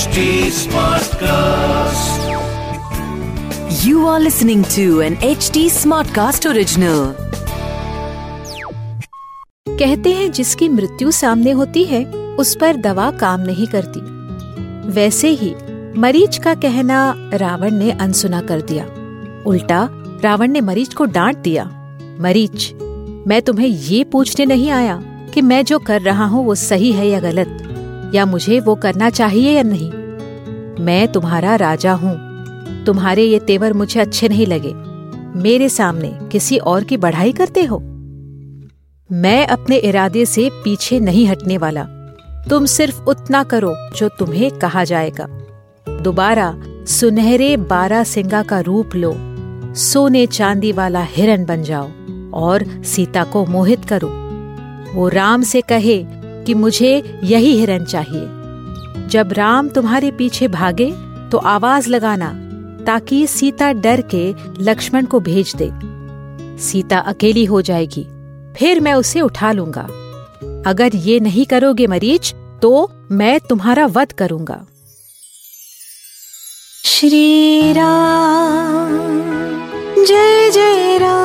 HD Smartcast. You are listening to an HD Smartcast original. कहते हैं जिसकी मृत्यु सामने होती है उस पर दवा काम नहीं करती वैसे ही मरीच का कहना रावण ने अनसुना कर दिया उल्टा रावण ने मरीच को डांट दिया मरीच मैं तुम्हें ये पूछने नहीं आया कि मैं जो कर रहा हूँ वो सही है या गलत या मुझे वो करना चाहिए या नहीं? मैं तुम्हारा राजा हूँ। तुम्हारे ये तेवर मुझे अच्छे नहीं लगे। मेरे सामने किसी और की बढ़ाई करते हो? मैं अपने इरादे से पीछे नहीं हटने वाला। तुम सिर्फ़ उतना करो जो तुम्हें कहा जाएगा। दोबारा सुनहरे बारह सिंगा का रूप लो। सोने चांदी वाला हिरन बन जाओ और सीता को मोहित करो। वो राम से कहे कि मुझे यही हिरन चाहिए। जब राम तुम्हारे पीछे भागे तो आवाज़ लगाना, ताकि सीता डर के लक्ष्मण को भेज दे। सीता अकेली हो जाएगी, फिर मैं उसे उठा लूँगा। अगर ये नहीं करोगे मरीच तो मैं तुम्हारा वध करूँगा। श्री राम, जय जय राम।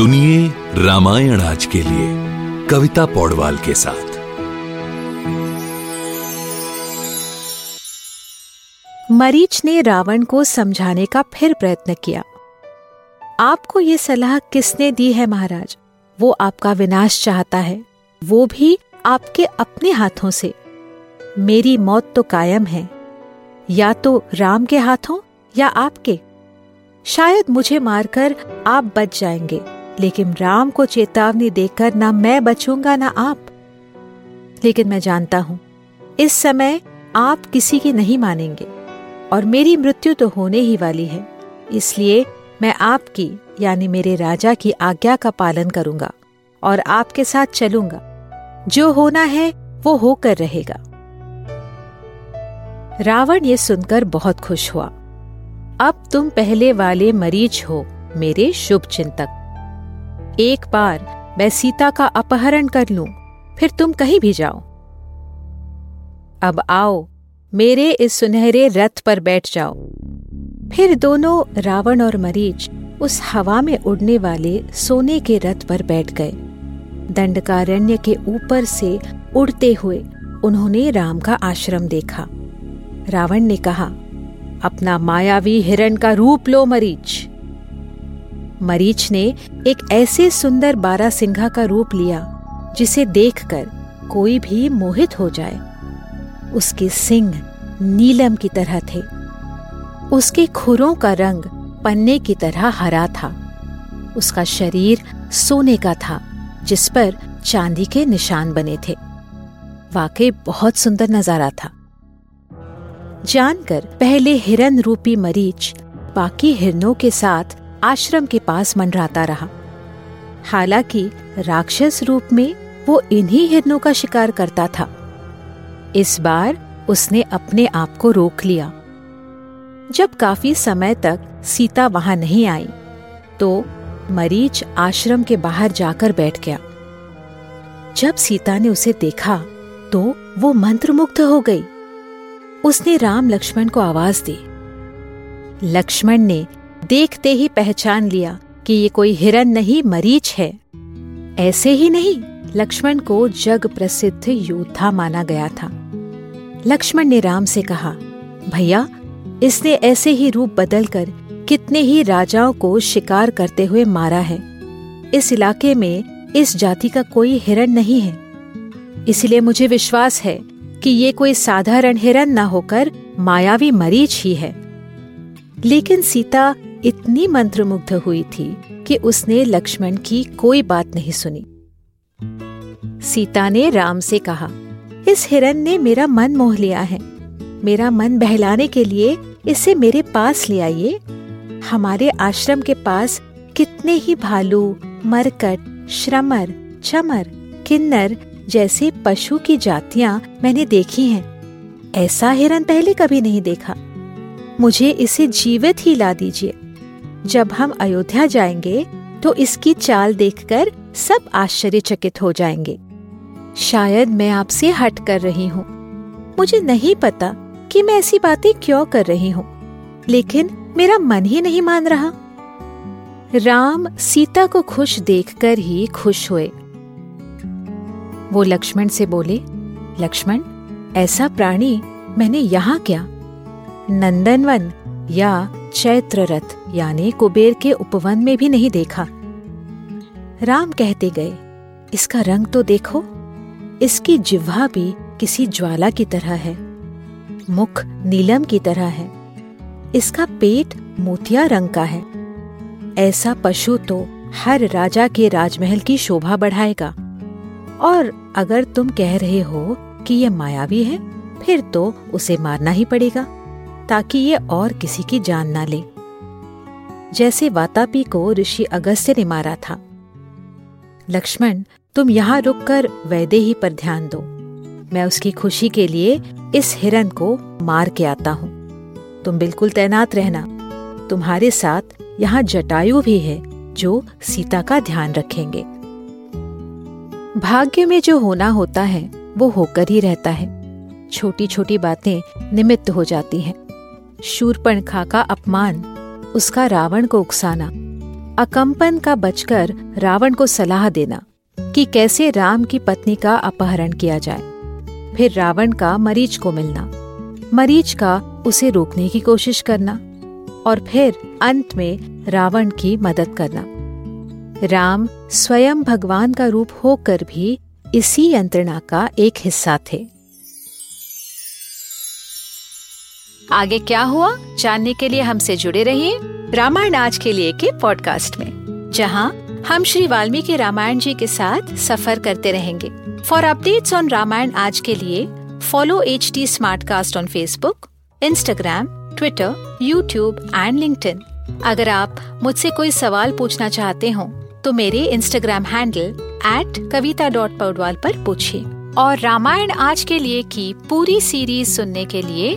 सुनिए रामायण आज के लिए, कविता पौडवाल के साथ। मरीच ने रावण को समझाने का फिर प्रयत्न किया। आपको ये सलाह किसने दी है महाराज? वो आपका विनाश चाहता है। वो भी आपके अपने हाथों से। मेरी मौत तो कायम है। या तो राम के हाथों या आपके। शायद मुझे मारकर आप बच जाएँगे। लेकिन राम को चेतावनी देकर ना मैं बचूँगा, ना आप। लेकिन मैं जानता हूँ, इस समय आप किसी की नहीं मानेंगे, और मेरी मृत्यु तो होने ही वाली है। इसलिए मैं आपकी, यानी मेरे राजा की आज्ञा का पालन करूँगा, और आपके साथ चलूँगा। जो होना है, वो होकर रहेगा। रावण ये सुनकर बहुत खुश हुआ। अब तुम पहले वाले मरीज़ हो, मेरे शुभ चिंतक एक बार मैं सीता का अपहरण कर लूँ, फिर तुम कहीं भी जाओ। अब आओ, मेरे इस सुनहरे रथ पर बैठ जाओ। फिर दोनों रावण और मरीच उस हवा में उड़ने वाले सोने के रथ पर बैठ गए। दंडकारण्य के ऊपर से उड़ते हुए उन्होंने राम का आश्रम देखा। रावण ने कहा, अपना मायावी हिरण का रूप लो, मरीच। मरीच ने एक ऐसे सुंदर बारह सिंघा का रूप लिया, जिसे देखकर कोई भी मोहित हो जाए। उसके सिंह नीलम की तरह थे। उसके खुरों का रंग पन्ने की तरह हरा था। उसका शरीर सोने का था, जिस पर चांदी के निशान बने थे। वाकई बहुत सुंदर नज़ारा था। जानकर पहले हिरन रूपी मरीच बाकी हिरनों के साथ आश्रम के पास मंडराता रहा। हालाँकि राक्षस रूप में वो इन्हीं हिरनों का शिकार करता था। इस बार उसने अपने आप को रोक लिया। जब काफ़ी समय तक सीता वहाँ नहीं आई तो मरीच आश्रम के बाहर जाकर बैठ गया। जब सीता ने उसे देखा तो वो मंत्रमुग्ध हो गई। उसने राम लक्ष्मण को आवाज़ दी। लक्ष्मण ने देखते ही पहचान लिया कि ये कोई हिरन नहीं, मरीच है। ऐसे ही नहीं, लक्ष्मण को जग प्रसिद्ध योद्धा माना गया था। लक्ष्मण ने राम से कहा, भैया, इसने ऐसे ही रूप बदलकर कितने ही राजाओं को शिकार करते हुए मारा है। इस इलाके में इस जाति का कोई हिरण नहीं है। इसलिए मुझे विश्वास है कि ये कोई साधारण हिरण न होकर मायावी मरीच ही है। लेकिन सीता इतनी मंत्रमुग्ध हुई थी कि उसने लक्ष्मण की कोई बात नहीं सुनी। सीता ने राम से कहा, इस हिरन ने मेरा मन मोह लिया है। मेरा मन बहलाने के लिए इसे मेरे पास ले आइए। हमारे आश्रम के पास कितने ही भालू, मरकट, श्रमर, चमर, किन्नर जैसे पशु की जातियाँ मैंने देखी हैं। ऐसा हिरन पहले कभी नहीं देखा। मुझे इसे जीवित ही ला दीजिए। जब हम अयोध्या जाएँगे तो इसकी चाल देखकर सब आश्चर्यचकित हो जाएँगे। शायद मैं आपसे हट कर रही हूँ। मुझे नहीं पता कि मैं ऐसी बातें क्यों कर रही हूँ, लेकिन मेरा मन ही नहीं मान रहा। राम सीता को खुश देखकर ही खुश हुए। वो लक्ष्मण से बोले, लक्ष्मण, ऐसा प्राणी मैंने यहाँ क्या? नंदनवन या चैत्र रथ यानी कुबेर के उपवन में भी नहीं देखा। राम कहते गए, इसका रंग तो देखो, इसकी जिह्वा भी किसी ज्वाला की तरह है, मुख नीलम की तरह है, इसका पेट मोतिया रंग का है। ऐसा पशु तो हर राजा के राजमहल की शोभा बढ़ाएगा। और अगर तुम कह रहे हो कि ये मायावी है, फिर तो उसे मारना ही पड़ेगा। ताकि ये और किसी की जान ना ले। जैसे वातापी को ऋषि अगस्त्य ने मारा था। लक्ष्मण, तुम यहाँ रुककर वैदे ही पर ध्यान दो। मैं उसकी खुशी के लिए इस हिरन को मार के आता हूँ। तुम बिल्कुल तैनात रहना। तुम्हारे साथ यहाँ जटायु भी है, जो सीता का ध्यान रखेंगे। भाग्य में जो होना होता है, वो होकर ही रहता है। छोटी छोटी बातें निमित्त हो जाती हैं। शूरपणखा का अपमान, उसका रावण को उकसाना। अकंपन का बचकर रावण को सलाह देना कि कैसे राम की पत्नी का अपहरण किया जाए। फिर रावण का मरीच को मिलना। मरीच का उसे रोकने की कोशिश करना और फिर अंत में रावण की मदद करना। राम स्वयं भगवान का रूप होकर भी इसी यंत्रणा का एक हिस्सा थे। आगे क्या हुआ? जानने के लिए हमसे जुड़े रहिए रामायण आज के लिए के पॉडकास्ट में, जहाँ हम श्री वाल्मीकि रामायण जी के साथ सफ़र करते रहेंगे। फॉर अपडेट्स ऑन रामायण आज के लिए follow H T on Facebook Instagram Twitter YouTube and LinkedIn अगर आप मुझसे कोई सवाल पूछना चाहते हो तो मेरे Instagram handle at Kavita dot Paudwal पर पूछिए। और रामायण आज के लिए की पूरी सीरीज़ सुनने के लिए